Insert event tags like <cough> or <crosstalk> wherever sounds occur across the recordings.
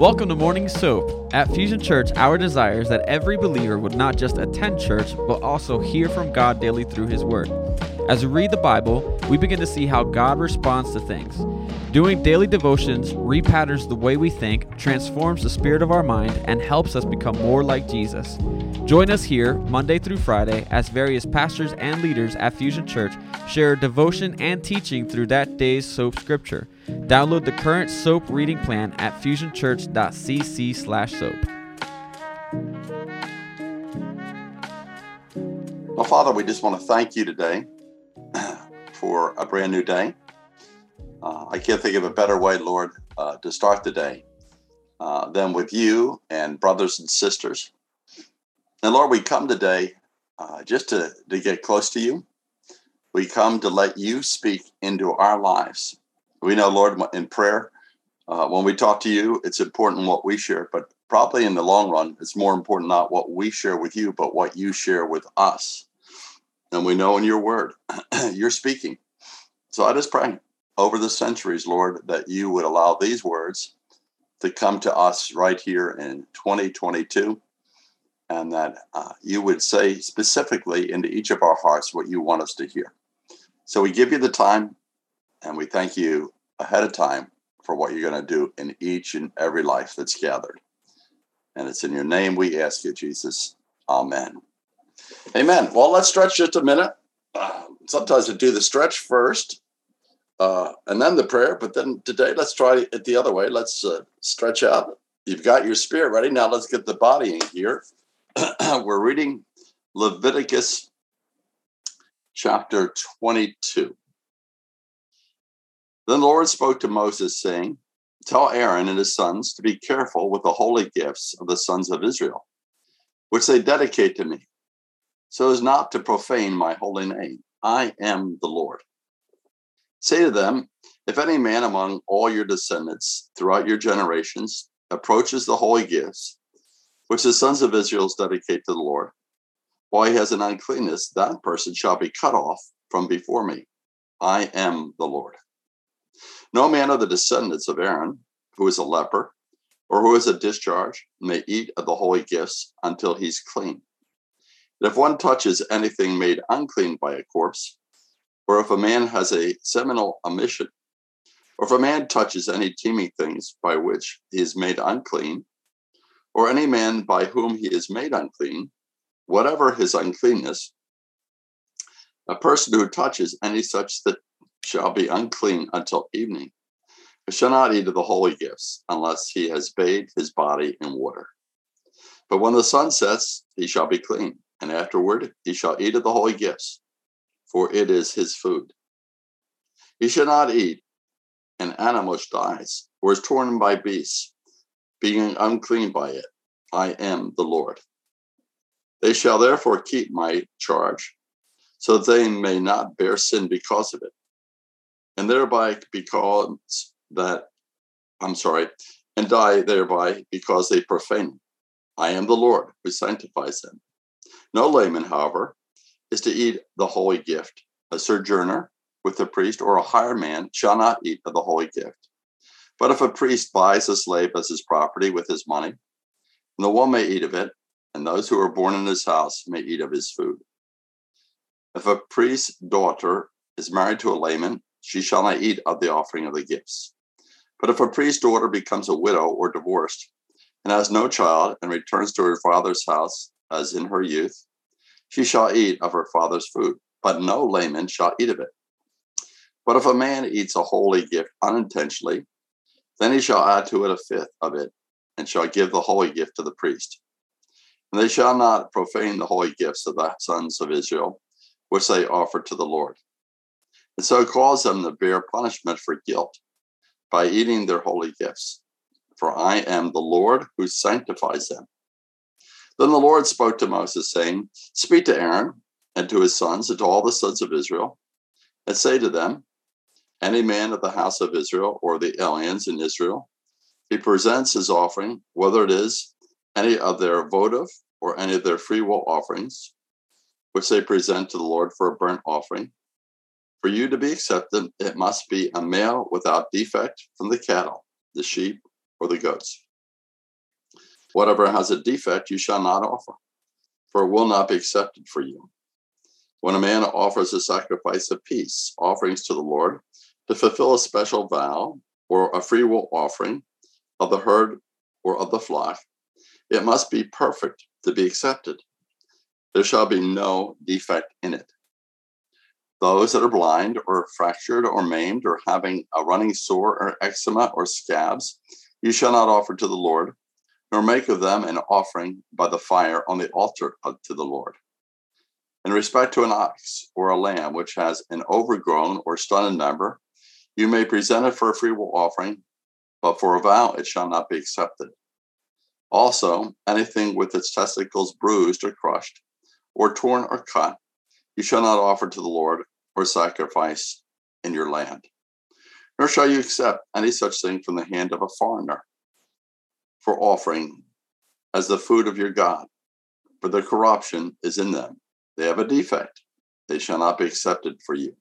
Welcome to Morning Soap. At Fusion Church, our desire is that every believer would not just attend church, but also hear from God daily through His Word. As we read the Bible, we begin to see how God responds to things. Doing daily devotions repatterns the way we think, transforms the spirit of our mind, and helps us become more like Jesus. Join us here Monday through Friday as various pastors and leaders at Fusion Church share devotion and teaching through that day's soap scripture. Download the current soap reading plan at fusionchurch.cc/soap. Well, Father, we just want to thank you today <clears throat> for a brand new day. Uh, I can't think of a better way, Lord, uh, to start the day uh, than with you and brothers and sisters. And Lord, we come today uh, just to, to get close to you. We come to let you speak into our lives. We know, Lord, in prayer, uh, when we talk to you, it's important what we share, but probably in the long run, it's more important not what we share with you, but what you share with us. And we know in your word, <clears throat> you're speaking. So I just pray over the centuries, Lord, that you would allow these words to come to us right here in 2022, and that uh, you would say specifically into each of our hearts what you want us to hear. So we give you the time, and we thank you ahead of time for what you're going to do in each and every life that's gathered. And it's in your name we ask you, Jesus. Amen. Amen. Well, let's stretch just a minute. Sometimes I do the stretch first uh, and then the prayer. But then today, let's try it the other way. Let's uh, stretch out. You've got your spirit ready. Now let's get the body in here. <clears throat> We're reading Leviticus chapter 22. Then the Lord spoke to Moses, saying, Tell Aaron and his sons to be careful with the holy gifts of the sons of Israel, which they dedicate to me, so as not to profane my holy name. I am the Lord. Say to them, if any man among all your descendants throughout your generations approaches the holy gifts, which the sons of Israel dedicate to the Lord, he has an uncleanness, that person shall be cut off from before me. I am the Lord. No man of the descendants of Aaron, who is a leper, or who is a discharge, may eat of the holy gifts until he's clean. And if one touches anything made unclean by a corpse, or if a man has a seminal emission, or if a man touches any teeming things by which he is made unclean, or any man by whom he is made unclean, whatever his uncleanness, a person who touches any such that shall be unclean until evening, but shall not eat of the holy gifts unless he has bathed his body in water. But when the sun sets, he shall be clean, and afterward he shall eat of the holy gifts for it is his food. He shall not eat an animal which dies, or is torn by beasts, being unclean by it. I am the Lord. They shall therefore keep my charge, so that they may not bear sin because of it, and thereby because that I'm sorry, and die thereby because they profane. I am the Lord who sanctifies them. No layman, however, is to eat the holy gift. A sojourner with a priest or a hired man shall not eat of the holy gift. But if a priest buys a slave as his property with his money, the one may eat of it, and those who are born in his house may eat of his food. If a priest's daughter is married to a layman, she shall not eat of the offering of the gifts. But if a priest's daughter becomes a widow or divorced, and has no child, and returns to her father's house as in her youth, she shall eat of her father's food, but no layman shall eat of it. But if a man eats a holy gift unintentionally, then he shall add to it a fifth of it, and shall give the holy gift to the priest. And they shall not profane the holy gifts of the sons of Israel, which they offer to the Lord. And so cause them to bear punishment for guilt by eating their holy gifts. For I am the Lord who sanctifies them. Then the Lord spoke to Moses, saying, Speak to Aaron and to his sons and to all the sons of Israel, and say to them, Any man of the house of Israel or the aliens in Israel, he presents his offering, whether it is any of their votive or any of their free will offerings, which they present to the Lord for a burnt offering. For you to be accepted, it must be a male without defect from the cattle, the sheep, or the goats. Whatever has a defect, you shall not offer, for it will not be accepted for you. When a man offers a sacrifice of peace, offerings to the Lord, to fulfill a special vow or a free will offering of the herd or of the flock, it must be perfect to be accepted. There shall be no defect in it. Those that are blind or fractured or maimed or having a running sore or eczema or scabs, you shall not offer to the Lord, nor make of them an offering by the fire on the altar to the Lord. In respect to an ox or a lamb which has an overgrown or stunted member, you may present it for a freewill offering, but for a vow it shall not be accepted. Also, anything with its testicles bruised or crushed, or torn or cut, you shall not offer to the Lord or sacrifice in your land. Nor shall you accept any such thing from the hand of a foreigner for offering as the food of your God, for the corruption is in them. They have a defect. They shall not be accepted for you.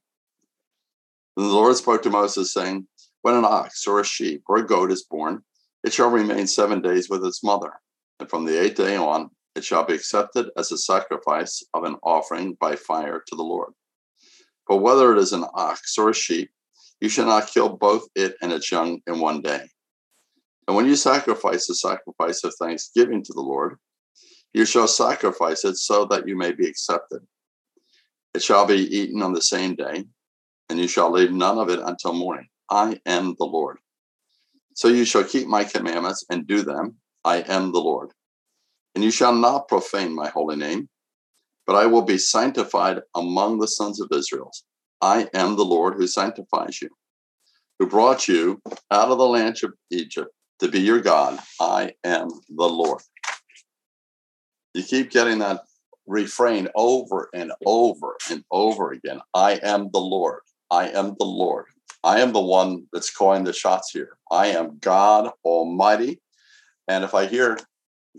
And the Lord spoke to Moses, saying, When an ox or a sheep or a goat is born, it shall remain seven days with its mother. And from the eighth day on, it shall be accepted as a sacrifice of an offering by fire to the Lord. But whether it is an ox or a sheep, you shall not kill both it and its young in one day. And when you sacrifice the sacrifice of thanksgiving to the Lord, you shall sacrifice it so that you may be accepted. It shall be eaten on the same day, and you shall leave none of it until morning. I am the Lord. So you shall keep my commandments and do them. I am the Lord. And you shall not profane my holy name, but I will be sanctified among the sons of Israel. I am the Lord who sanctifies you, who brought you out of the land of Egypt to be your God. I am the Lord. You keep getting that refrain over and over and over again. I am the Lord. I am the Lord. I am the one that's calling the shots here. I am God Almighty. And if I hear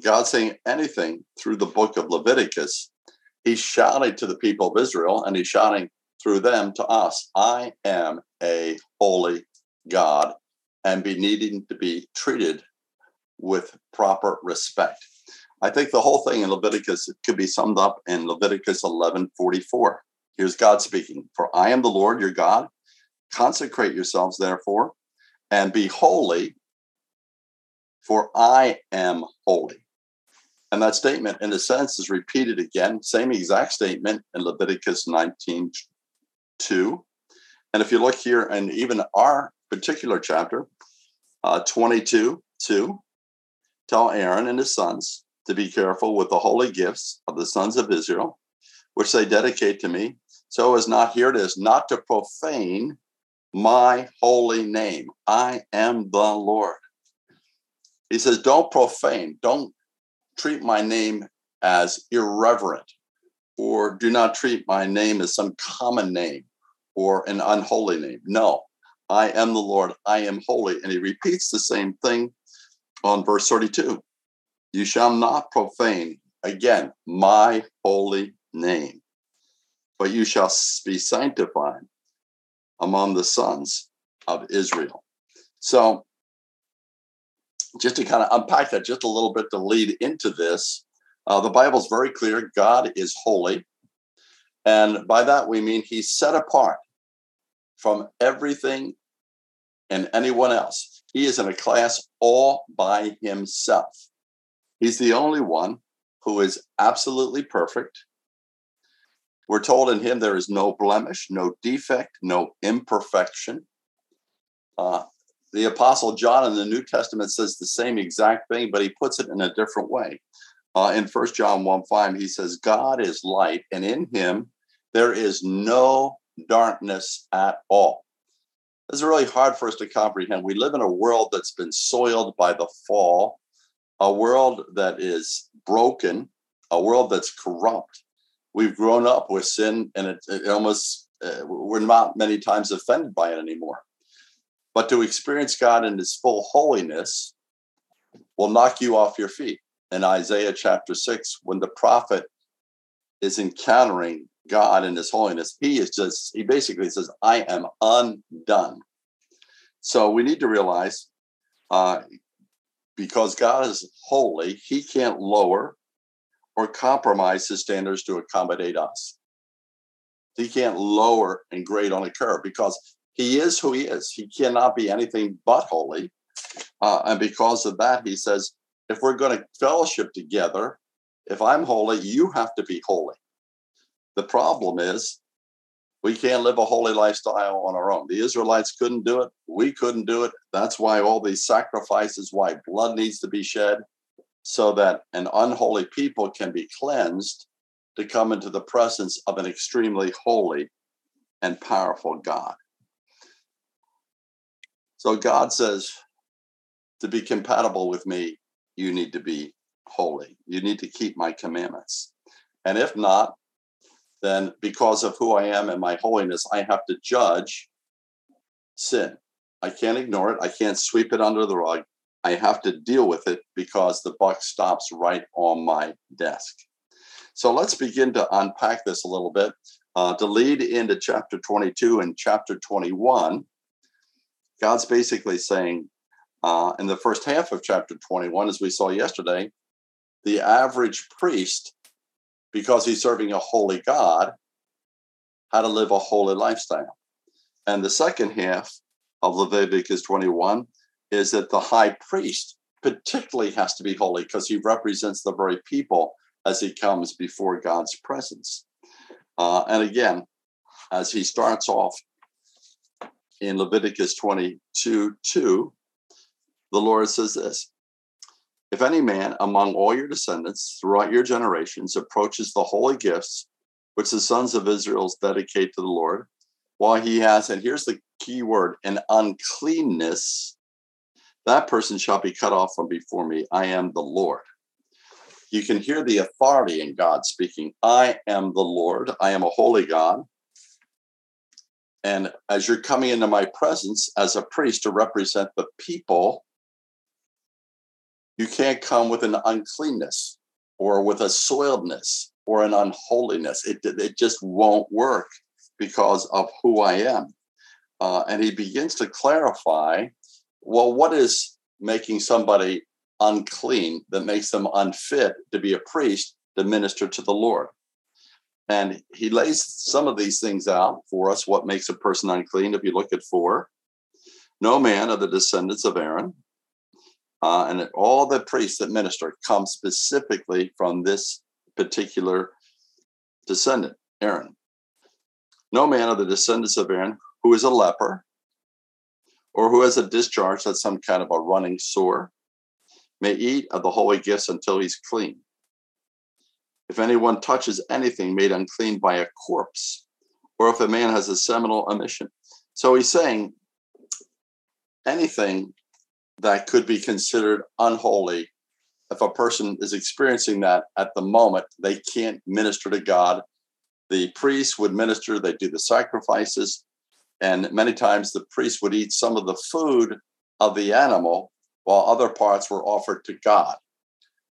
God saying anything through the book of Leviticus, he's shouting to the people of Israel and he's shouting through them to us I am a holy God and be needing to be treated with proper respect. I think the whole thing in Leviticus could be summed up in Leviticus 11 44. Here's God speaking For I am the Lord your God. Consecrate yourselves, therefore, and be holy, for I am holy. And that statement, in a sense, is repeated again, same exact statement in Leviticus 19 2. And if you look here, and even our particular chapter, uh, 22 2, tell Aaron and his sons to be careful with the holy gifts of the sons of Israel, which they dedicate to me, so as not, here it is, not to profane my holy name. I am the Lord. He says, don't profane, don't treat my name as irreverent, or do not treat my name as some common name or an unholy name. No, I am the Lord, I am holy. And he repeats the same thing on verse 32 You shall not profane, again, my holy name, but you shall be sanctified among the sons of Israel. So, just to kind of unpack that just a little bit to lead into this, uh, the Bible's very clear God is holy. And by that, we mean he's set apart from everything and anyone else. He is in a class all by himself. He's the only one who is absolutely perfect. We're told in him there is no blemish, no defect, no imperfection. Uh, the Apostle John in the New Testament says the same exact thing, but he puts it in a different way. Uh, in 1 John 1 5, he says, God is light, and in him there is no darkness at all. It's really hard for us to comprehend. We live in a world that's been soiled by the fall, a world that is broken, a world that's corrupt. We've grown up with sin, and it, it almost uh, we're not many times offended by it anymore. But to experience God in His full holiness will knock you off your feet. In Isaiah chapter six, when the prophet is encountering God in his holiness, he is just, he basically says, I am undone. So we need to realize uh, because God is holy, he can't lower or compromise his standards to accommodate us. He can't lower and grade on a curve because he is who he is. He cannot be anything but holy. Uh, and because of that, he says, if we're going to fellowship together, if I'm holy, you have to be holy. The problem is we can't live a holy lifestyle on our own. The Israelites couldn't do it. We couldn't do it. That's why all these sacrifices, why blood needs to be shed, so that an unholy people can be cleansed to come into the presence of an extremely holy and powerful God. So God says, to be compatible with me, you need to be holy. You need to keep my commandments. And if not, then because of who I am and my holiness, I have to judge sin. I can't ignore it. I can't sweep it under the rug. I have to deal with it because the buck stops right on my desk. So let's begin to unpack this a little bit. Uh, to lead into chapter 22 and chapter 21, God's basically saying uh, in the first half of chapter 21, as we saw yesterday, the average priest because he's serving a holy God, how to live a holy lifestyle. And the second half of Leviticus 21 is that the high priest particularly has to be holy because he represents the very people as he comes before God's presence. Uh, and again, as he starts off in Leviticus 22 2, the Lord says this if any man among all your descendants throughout your generations approaches the holy gifts which the sons of Israel dedicate to the Lord, while he has, and here's the key word, an uncleanness, that person shall be cut off from before me. I am the Lord. You can hear the authority in God speaking. I am the Lord. I am a holy God. And as you're coming into my presence as a priest to represent the people, you can't come with an uncleanness or with a soiledness or an unholiness. It, it just won't work because of who I am. Uh, and he begins to clarify well, what is making somebody unclean that makes them unfit to be a priest to minister to the Lord? And he lays some of these things out for us what makes a person unclean. If you look at four, no man of the descendants of Aaron uh, and all the priests that minister come specifically from this particular descendant, Aaron. No man of the descendants of Aaron who is a leper or who has a discharge that's some kind of a running sore may eat of the holy gifts until he's clean. If anyone touches anything made unclean by a corpse, or if a man has a seminal emission. So he's saying anything that could be considered unholy if a person is experiencing that at the moment they can't minister to god the priest would minister they do the sacrifices and many times the priest would eat some of the food of the animal while other parts were offered to god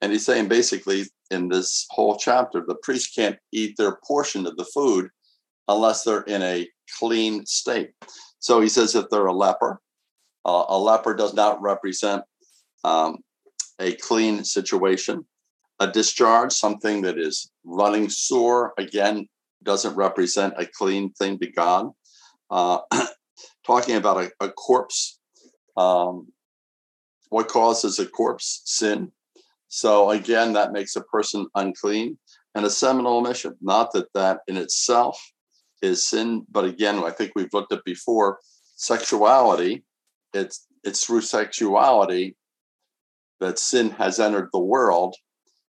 and he's saying basically in this whole chapter the priest can't eat their portion of the food unless they're in a clean state so he says if they're a leper uh, a leper does not represent um, a clean situation. A discharge, something that is running sore, again, doesn't represent a clean thing to God. Uh, <clears throat> talking about a, a corpse, um, what causes a corpse? Sin. So again, that makes a person unclean. And a seminal omission, not that that in itself is sin, but again, I think we've looked at before, sexuality it's it's through sexuality that sin has entered the world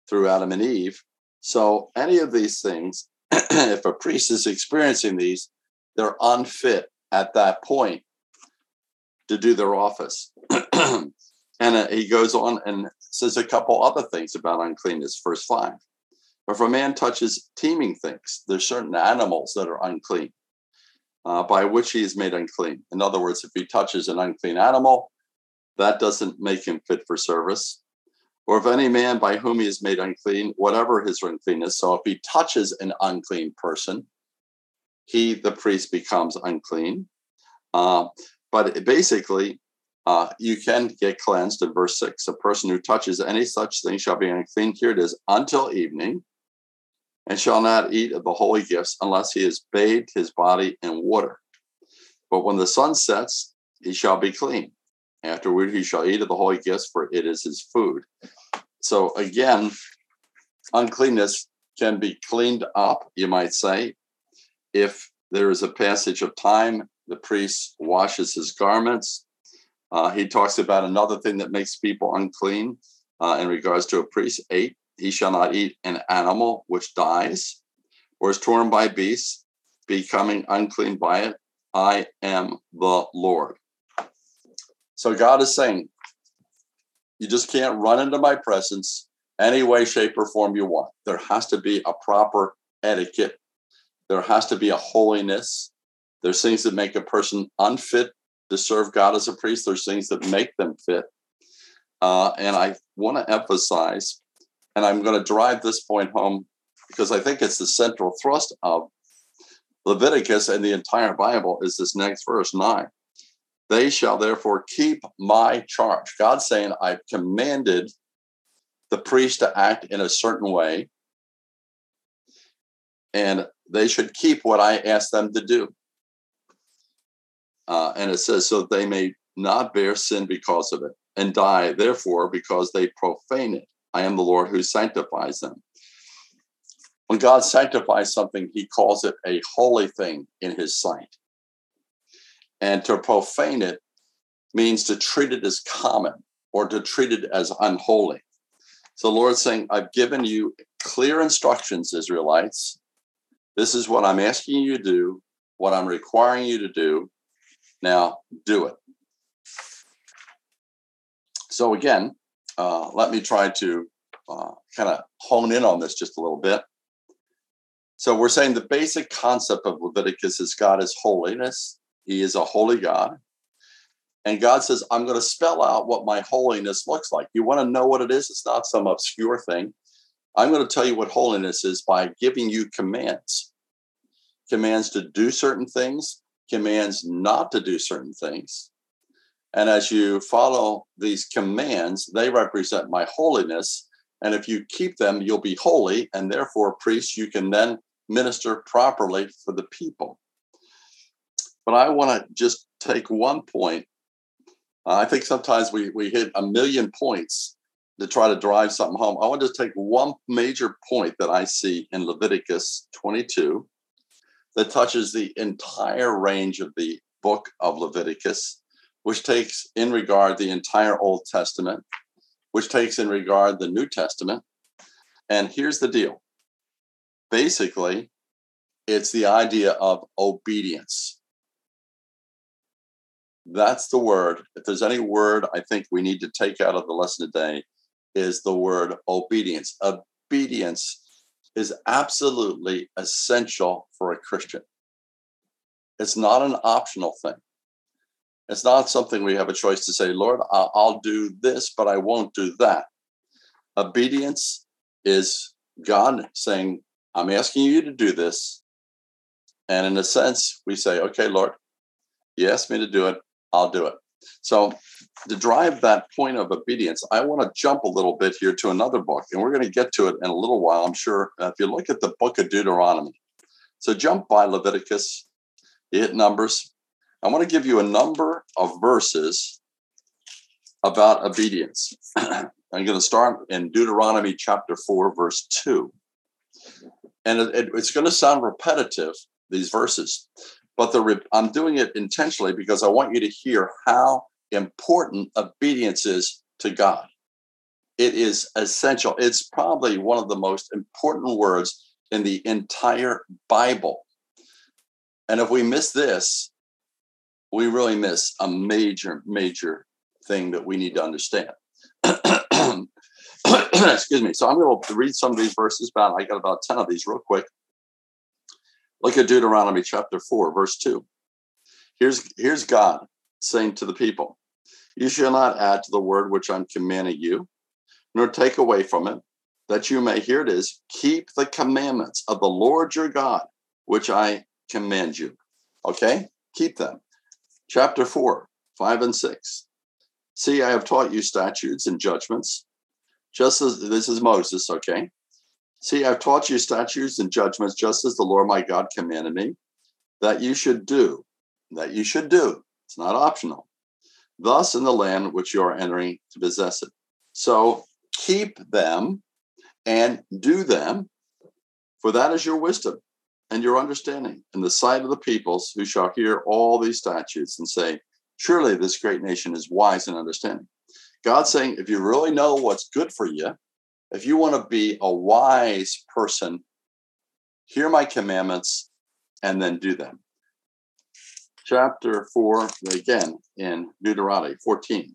through Adam and Eve. So any of these things, <clears throat> if a priest is experiencing these, they're unfit at that point to do their office. <clears throat> and uh, he goes on and says a couple other things about uncleanness, verse 5. But If a man touches teeming things, there's certain animals that are unclean uh, by which he is made unclean. In other words, if he touches an unclean animal, that doesn't make him fit for service. Or if any man by whom he is made unclean, whatever his uncleanness, so if he touches an unclean person, he, the priest, becomes unclean. Uh, but basically, uh, you can get cleansed in verse 6. A person who touches any such thing shall be unclean. Here it is until evening, and shall not eat of the holy gifts unless he has bathed his body in water. But when the sun sets, he shall be clean. Afterward, he shall eat of the holy gifts, for it is his food. So again, uncleanness can be cleaned up, you might say, if there is a passage of time, the priest washes his garments. Uh, he talks about another thing that makes people unclean uh, in regards to a priest. Eight, he shall not eat an animal which dies or is torn by beasts, becoming unclean by it. I am the Lord. So God is saying, you just can't run into my presence any way, shape, or form you want. There has to be a proper etiquette. There has to be a holiness. There's things that make a person unfit to serve God as a priest. There's things that make them fit. Uh, and I want to emphasize, and I'm going to drive this point home because I think it's the central thrust of Leviticus and the entire Bible is this next verse nine. They shall therefore keep my charge. God saying, I've commanded the priest to act in a certain way, and they should keep what I ask them to do. Uh, and it says, so they may not bear sin because of it and die, therefore, because they profane it. I am the Lord who sanctifies them. When God sanctifies something, he calls it a holy thing in his sight. And to profane it means to treat it as common or to treat it as unholy. So the Lord's saying, I've given you clear instructions, Israelites. This is what I'm asking you to do, what I'm requiring you to do. Now do it. So again, uh, let me try to uh, kind of hone in on this just a little bit. So we're saying the basic concept of Leviticus is God is holiness. He is a holy God. And God says, I'm going to spell out what my holiness looks like. You want to know what it is? It's not some obscure thing. I'm going to tell you what holiness is by giving you commands commands to do certain things, commands not to do certain things. And as you follow these commands, they represent my holiness. And if you keep them, you'll be holy. And therefore, priests, you can then minister properly for the people. But I want to just take one point. I think sometimes we, we hit a million points to try to drive something home. I want to take one major point that I see in Leviticus 22 that touches the entire range of the book of Leviticus, which takes in regard the entire Old Testament, which takes in regard the New Testament. And here's the deal basically, it's the idea of obedience. That's the word. If there's any word I think we need to take out of the lesson today, is the word obedience. Obedience is absolutely essential for a Christian. It's not an optional thing. It's not something we have a choice to say, Lord, I'll do this, but I won't do that. Obedience is God saying, I'm asking you to do this. And in a sense, we say, okay, Lord, you asked me to do it, I'll do it. So, to drive that point of obedience, I want to jump a little bit here to another book, and we're going to get to it in a little while, I'm sure. If you look at the book of Deuteronomy, so jump by Leviticus, you hit Numbers. I want to give you a number of verses about obedience. <clears throat> I'm going to start in Deuteronomy chapter 4, verse 2 and it, it, it's going to sound repetitive these verses but the i'm doing it intentionally because i want you to hear how important obedience is to god it is essential it's probably one of the most important words in the entire bible and if we miss this we really miss a major major thing that we need to understand <clears throat> excuse me. So I'm going to read some of these verses. About I got about ten of these real quick. Look at Deuteronomy chapter four, verse two. Here's here's God saying to the people, "You shall not add to the word which I'm commanding you, nor take away from it, that you may hear it is keep the commandments of the Lord your God, which I command you." Okay, keep them. Chapter four, five and six. See, I have taught you statutes and judgments, just as this is Moses, okay? See, I've taught you statutes and judgments, just as the Lord my God commanded me, that you should do, that you should do. It's not optional. Thus, in the land which you are entering to possess it. So keep them and do them, for that is your wisdom and your understanding in the sight of the peoples who shall hear all these statutes and say, Surely this great nation is wise and understanding. God's saying, if you really know what's good for you, if you want to be a wise person, hear my commandments and then do them. Chapter 4, again in Deuteronomy 14.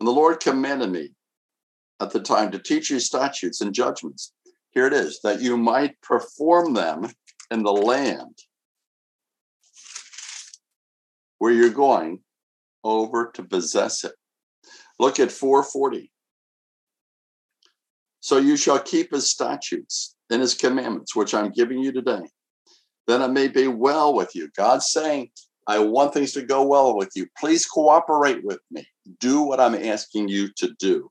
And the Lord commanded me at the time to teach you statutes and judgments. Here it is, that you might perform them in the land where you're going over to possess it. Look at 440. So you shall keep his statutes and his commandments, which I'm giving you today. Then it may be well with you. God's saying, I want things to go well with you. Please cooperate with me. Do what I'm asking you to do.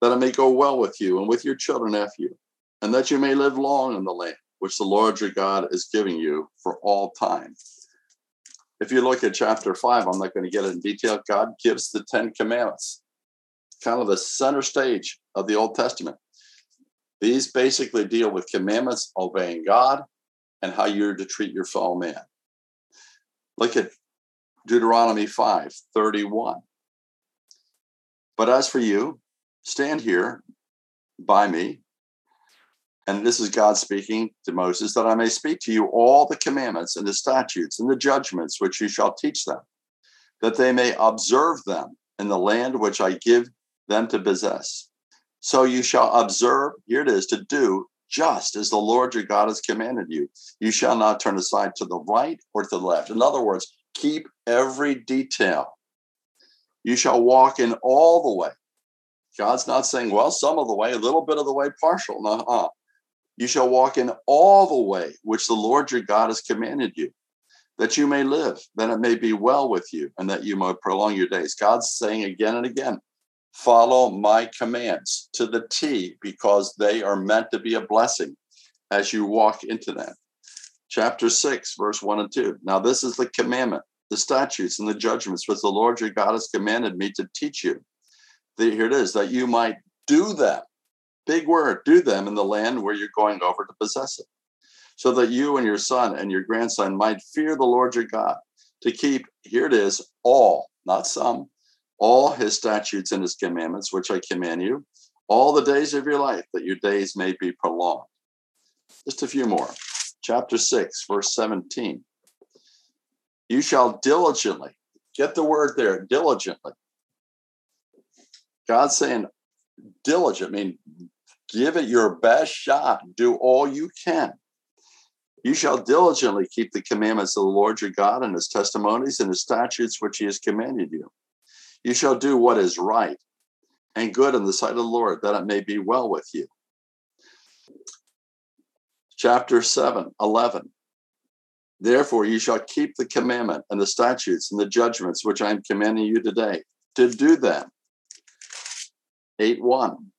That it may go well with you and with your children after you, and that you may live long in the land which the Lord your God is giving you for all time. If you look at chapter five, I'm not going to get it in detail. God gives the Ten Commandments, kind of the center stage of the Old Testament. These basically deal with commandments, obeying God, and how you're to treat your fellow man. Look at Deuteronomy 5 31. But as for you, stand here by me and this is God speaking to Moses, that I may speak to you all the commandments and the statutes and the judgments which you shall teach them, that they may observe them in the land which I give them to possess. So you shall observe, here it is, to do just as the Lord your God has commanded you. You shall not turn aside to the right or to the left. In other words, keep every detail. You shall walk in all the way. God's not saying, well, some of the way, a little bit of the way, partial. No, uh, you shall walk in all the way which the Lord your God has commanded you, that you may live, that it may be well with you, and that you may prolong your days. God's saying again and again, follow my commands to the T because they are meant to be a blessing as you walk into them. Chapter 6, verse 1 and 2. Now, this is the commandment, the statutes, and the judgments which the Lord your God has commanded me to teach you. Here it is, that you might do them big word, do them in the land where you're going over to possess it, so that you and your son and your grandson might fear the Lord your God, to keep, here it is, all, not some, all his statutes and his commandments, which I command you, all the days of your life, that your days may be prolonged. Just a few more. Chapter 6, verse 17. You shall diligently, get the word there, diligently. God's saying, diligent, I mean, give it your best shot. Do all you can. You shall diligently keep the commandments of the Lord your God and his testimonies and his statutes which he has commanded you. You shall do what is right and good in the sight of the Lord, that it may be well with you. Chapter 7, 11. Therefore, you shall keep the commandment and the statutes and the judgments which I am commanding you today to do them. 8 1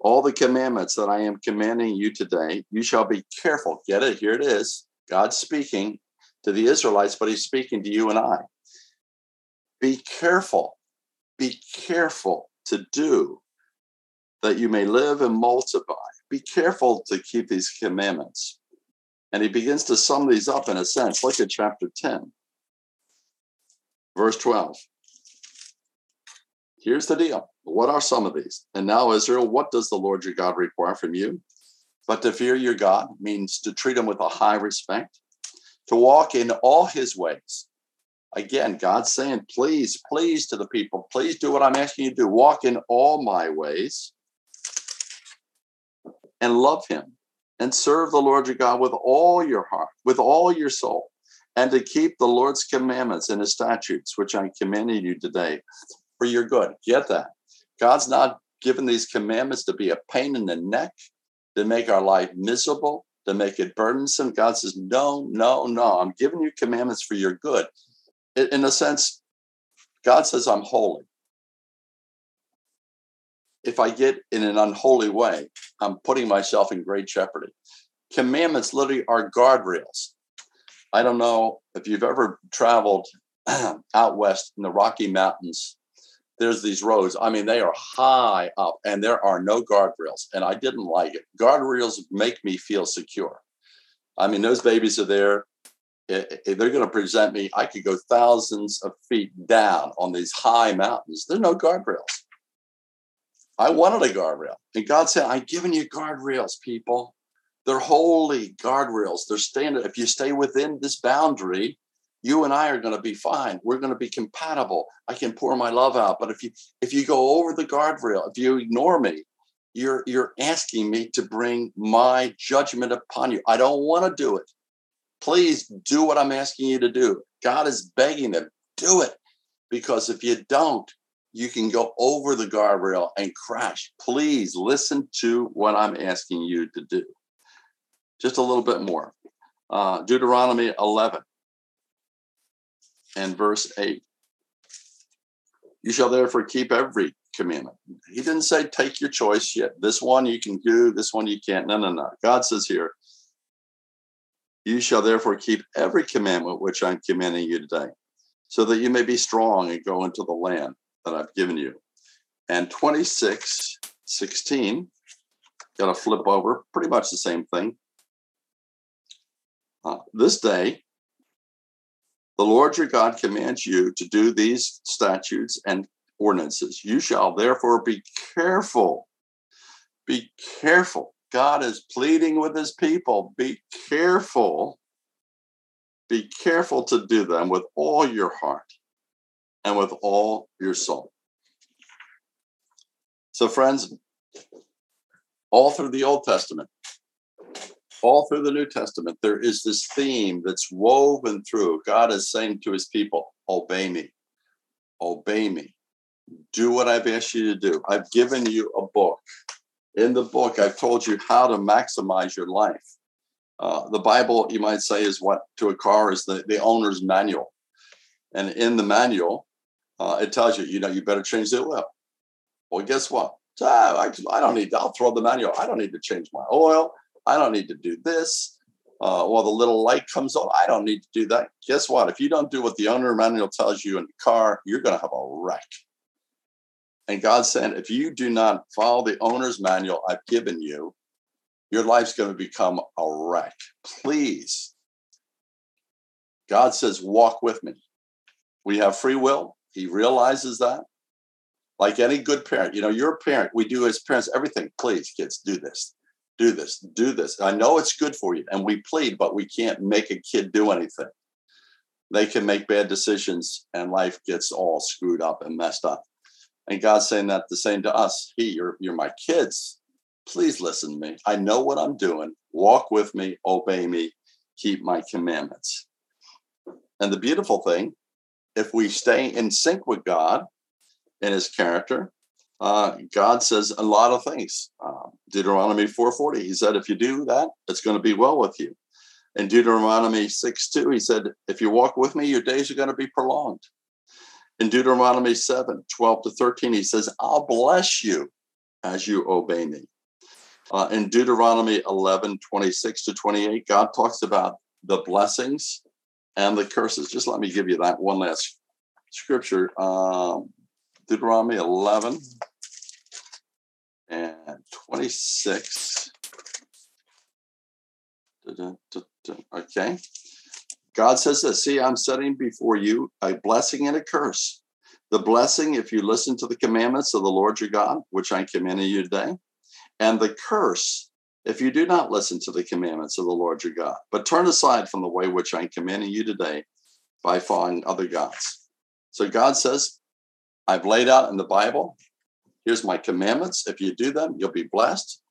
all the commandments that I am commanding you today, you shall be careful. Get it? Here it is. God speaking to the Israelites, but he's speaking to you and I. Be careful. Be careful to do that you may live and multiply. Be careful to keep these commandments. And he begins to sum these up in a sense. Look at chapter 10, verse 12. Here's the deal what are some of these? And now, Israel, what does the Lord your God require from you? But to fear your God means to treat him with a high respect, to walk in all his ways. Again, God's saying, please, please to the people, please do what I'm asking you to do. Walk in all my ways and love him and serve the Lord your God with all your heart, with all your soul, and to keep the Lord's commandments and his statutes, which I'm commanding you today for your good. Get that. God's not given these commandments to be a pain in the neck, to make our life miserable, to make it burdensome. God says, No, no, no. I'm giving you commandments for your good. In a sense, God says I'm holy. If I get in an unholy way, I'm putting myself in great jeopardy. Commandments literally are guardrails. I don't know if you've ever traveled <clears throat> out west in the Rocky Mountains. There's these roads. I mean, they are high up and there are no guardrails. And I didn't like it. Guardrails make me feel secure. I mean, those babies are there. If they're going to present me, I could go thousands of feet down on these high mountains. There's no guardrails. I wanted a guardrail. And God said, I've given you guardrails, people. They're holy guardrails. They're standard. If you stay within this boundary, you and I are going to be fine. We're going to be compatible. I can pour my love out. But if you if you go over the guardrail, if you ignore me, you're you're asking me to bring my judgment upon you. I don't want to do it. Please do what I'm asking you to do. God is begging them, do it. Because if you don't, you can go over the guardrail and crash. Please listen to what I'm asking you to do. Just a little bit more. Uh, Deuteronomy 11 and verse 8. You shall therefore keep every commandment. He didn't say take your choice yet. This one you can do, this one you can't. No, no, no. God says here, you shall therefore keep every commandment which I'm commanding you today, so that you may be strong and go into the land that I've given you. And 26, 16, got to flip over, pretty much the same thing. Uh, this day, the Lord your God commands you to do these statutes and ordinances. You shall therefore be careful. Be careful. God is pleading with his people. Be careful. Be careful to do them with all your heart and with all your soul. So, friends, all through the Old Testament, all through the New Testament, there is this theme that's woven through. God is saying to his people, Obey me, obey me, do what I've asked you to do. I've given you a book. In the book, I've told you how to maximize your life. Uh, the Bible, you might say, is what to a car is the, the owner's manual. And in the manual, uh, it tells you, you know, you better change the oil. Well, guess what? Ah, I, I don't need, I'll throw the manual. I don't need to change my oil. I don't need to do this. Uh, well, the little light comes on. I don't need to do that. Guess what? If you don't do what the owner manual tells you in the car, you're going to have a wreck. And God said, if you do not follow the owner's manual I've given you, your life's going to become a wreck. Please. God says, walk with me. We have free will. He realizes that. Like any good parent, you know, you're a parent. We do as parents everything. Please, kids, do this do this, do this. I know it's good for you. And we plead, but we can't make a kid do anything. They can make bad decisions and life gets all screwed up and messed up. And God's saying that the same to us. He, you're, you're my kids. Please listen to me. I know what I'm doing. Walk with me, obey me, keep my commandments. And the beautiful thing, if we stay in sync with God and his character, uh, God says a lot of things. Uh, Deuteronomy 4:40, He said, "If you do that, it's going to be well with you." In Deuteronomy 6:2, He said, "If you walk with me, your days are going to be prolonged." In Deuteronomy 7, 12 to 13, He says, "I'll bless you as you obey me." Uh, in Deuteronomy 11, 26 to 28, God talks about the blessings and the curses. Just let me give you that one last scripture. Um, Deuteronomy 11, and 26. Okay. God says this See, I'm setting before you a blessing and a curse. The blessing, if you listen to the commandments of the Lord your God, which I'm commanding you today, and the curse, if you do not listen to the commandments of the Lord your God, but turn aside from the way which I'm commanding you today by following other gods. So God says, I've laid out in the Bible Here's my commandments. If you do them, you'll be blessed.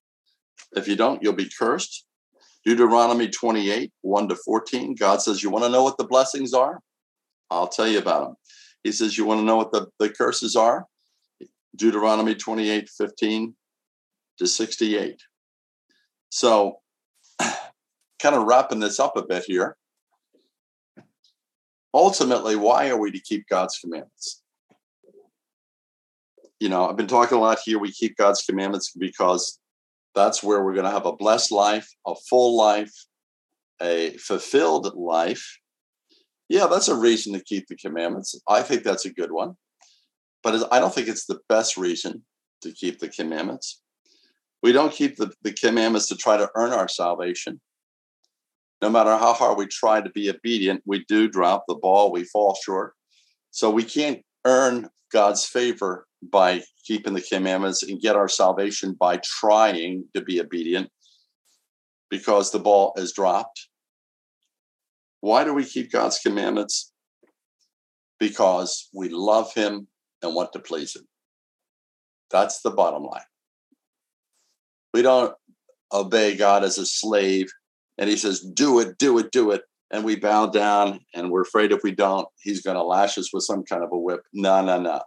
If you don't, you'll be cursed. Deuteronomy 28, 1 to 14. God says, You want to know what the blessings are? I'll tell you about them. He says, You want to know what the, the curses are? Deuteronomy 28, 15 to 68. So, <sighs> kind of wrapping this up a bit here. Ultimately, why are we to keep God's commandments? you know, I've been talking a lot here. We keep God's commandments because that's where we're going to have a blessed life, a full life, a fulfilled life. Yeah, that's a reason to keep the commandments. I think that's a good one. But I don't think it's the best reason to keep the commandments. We don't keep the, the commandments to try to earn our salvation. No matter how hard we try to be obedient, we do drop the ball, we fall short. So we can't earn God's favor by keeping the commandments and get our salvation by trying to be obedient because the ball is dropped. Why do we keep God's commandments? Because we love Him and want to please Him. That's the bottom line. We don't obey God as a slave and He says, do it, do it, do it. And we bow down and we're afraid if we don't, He's going to lash us with some kind of a whip. No, no, no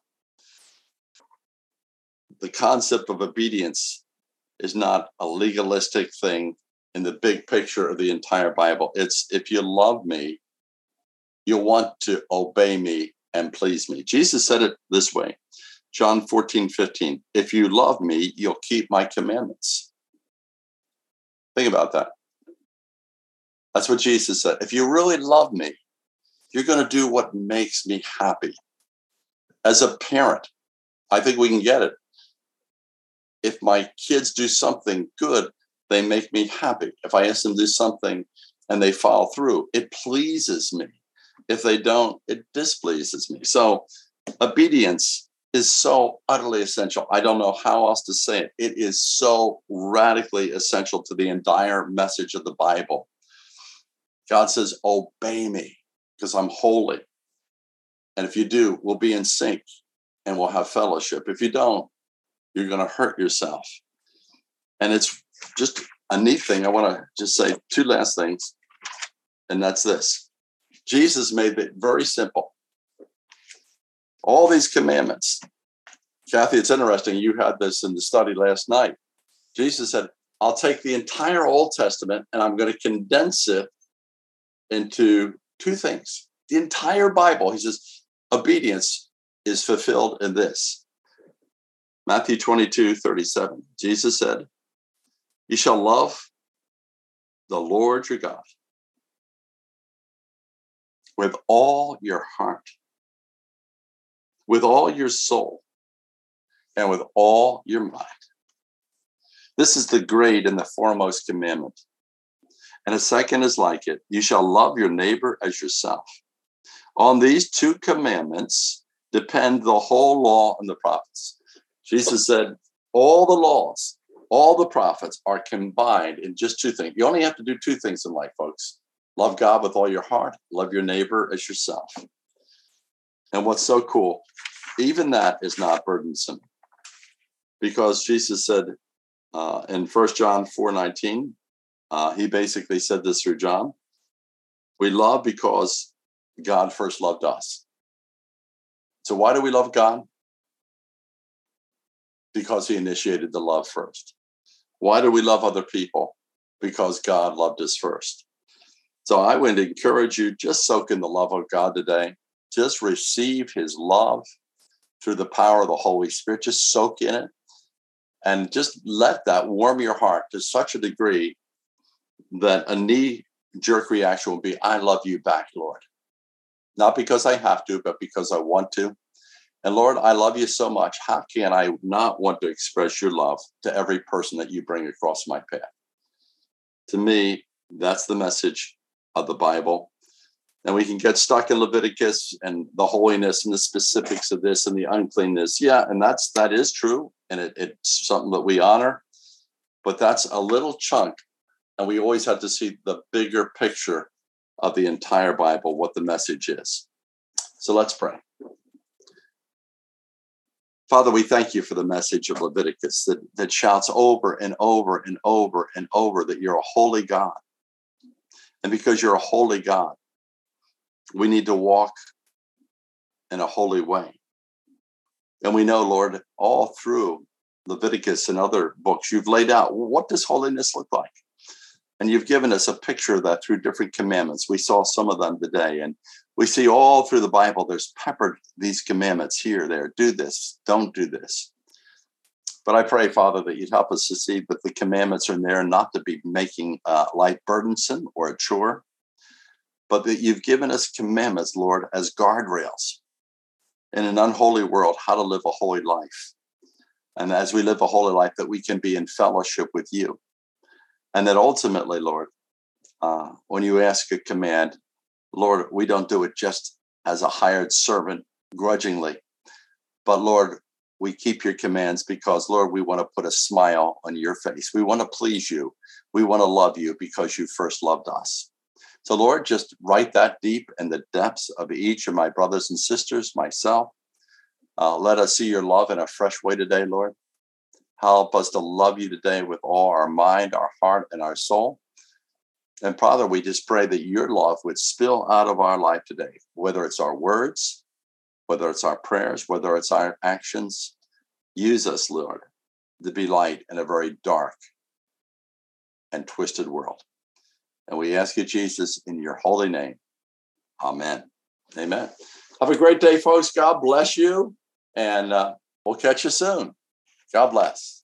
the concept of obedience is not a legalistic thing in the big picture of the entire Bible. It's if you love me, you'll want to obey me and please me. Jesus said it this way John 14, 15. If you love me, you'll keep my commandments. Think about that. That's what Jesus said. If you really love me, you're going to do what makes me happy. As a parent, I think we can get it if my kids do something good, they make me happy. If I ask them to do something and they follow through, it pleases me. If they don't, it displeases me. So obedience is so utterly essential. I don't know how else to say it. It is so radically essential to the entire message of the Bible. God says, Obey me because I'm holy. And if you do, we'll be in sync and we'll have fellowship. If you don't, you're going to hurt yourself. And it's just a neat thing. I want to just say two last things, and that's this Jesus made it very simple. All these commandments. Kathy, it's interesting. You had this in the study last night. Jesus said, I'll take the entire Old Testament and I'm going to condense it into two things. The entire Bible, he says, obedience is fulfilled in this Matthew 22, 37. Jesus said, You shall love the Lord your God with all your heart, with all your soul, and with all your mind. This is the great and the foremost commandment. And a second is like it you shall love your neighbor as yourself. On these two commandments depend the whole law and the prophets. Jesus said, all the laws, all the prophets are combined in just two things. You only have to do two things in life, folks love God with all your heart, love your neighbor as yourself. And what's so cool, even that is not burdensome because Jesus said uh, in First John 4 19, uh, he basically said this through John we love because God first loved us. So, why do we love God? because he initiated the love first. Why do we love other people? Because God loved us first. So I would encourage you just soak in the love of God today. Just receive his love through the power of the Holy Spirit. Just soak in it and just let that warm your heart to such a degree that a knee jerk reaction will be, I love you back, Lord. Not because I have to, but because I want to. And Lord, I love you so much. How can I not want to express your love to every person that you bring across my path? To me, that's the message of the Bible. And we can get stuck in Leviticus and the holiness and the specifics of this and the uncleanness. Yeah, and that's that is true. And it, it's something that we honor. But that's a little chunk. And we always have to see the bigger picture of the entire Bible, what the message is. So let's pray. Father, we thank you for the message of Leviticus that, that shouts over and over and over and over that you're a holy God. And because you're a holy God, we need to walk in a holy way. And we know, Lord, all through Leviticus and other books, you've laid out what does holiness look like? And you've given us a picture of that through different commandments. We saw some of them today. And we see all through the Bible, there's peppered these commandments here, there. Do this, don't do this. But I pray, Father, that you'd help us to see that the commandments are there not to be making uh, life burdensome or a chore, but that you've given us commandments, Lord, as guardrails in an unholy world, how to live a holy life. And as we live a holy life, that we can be in fellowship with you. And that ultimately, Lord, uh, when you ask a command, Lord, we don't do it just as a hired servant grudgingly, but Lord, we keep your commands because, Lord, we want to put a smile on your face. We want to please you. We want to love you because you first loved us. So, Lord, just write that deep in the depths of each of my brothers and sisters, myself. Uh, let us see your love in a fresh way today, Lord. Help us to love you today with all our mind, our heart, and our soul. And Father, we just pray that your love would spill out of our life today, whether it's our words, whether it's our prayers, whether it's our actions. Use us, Lord, to be light in a very dark and twisted world. And we ask you, Jesus, in your holy name. Amen. Amen. Have a great day, folks. God bless you. And uh, we'll catch you soon. God bless.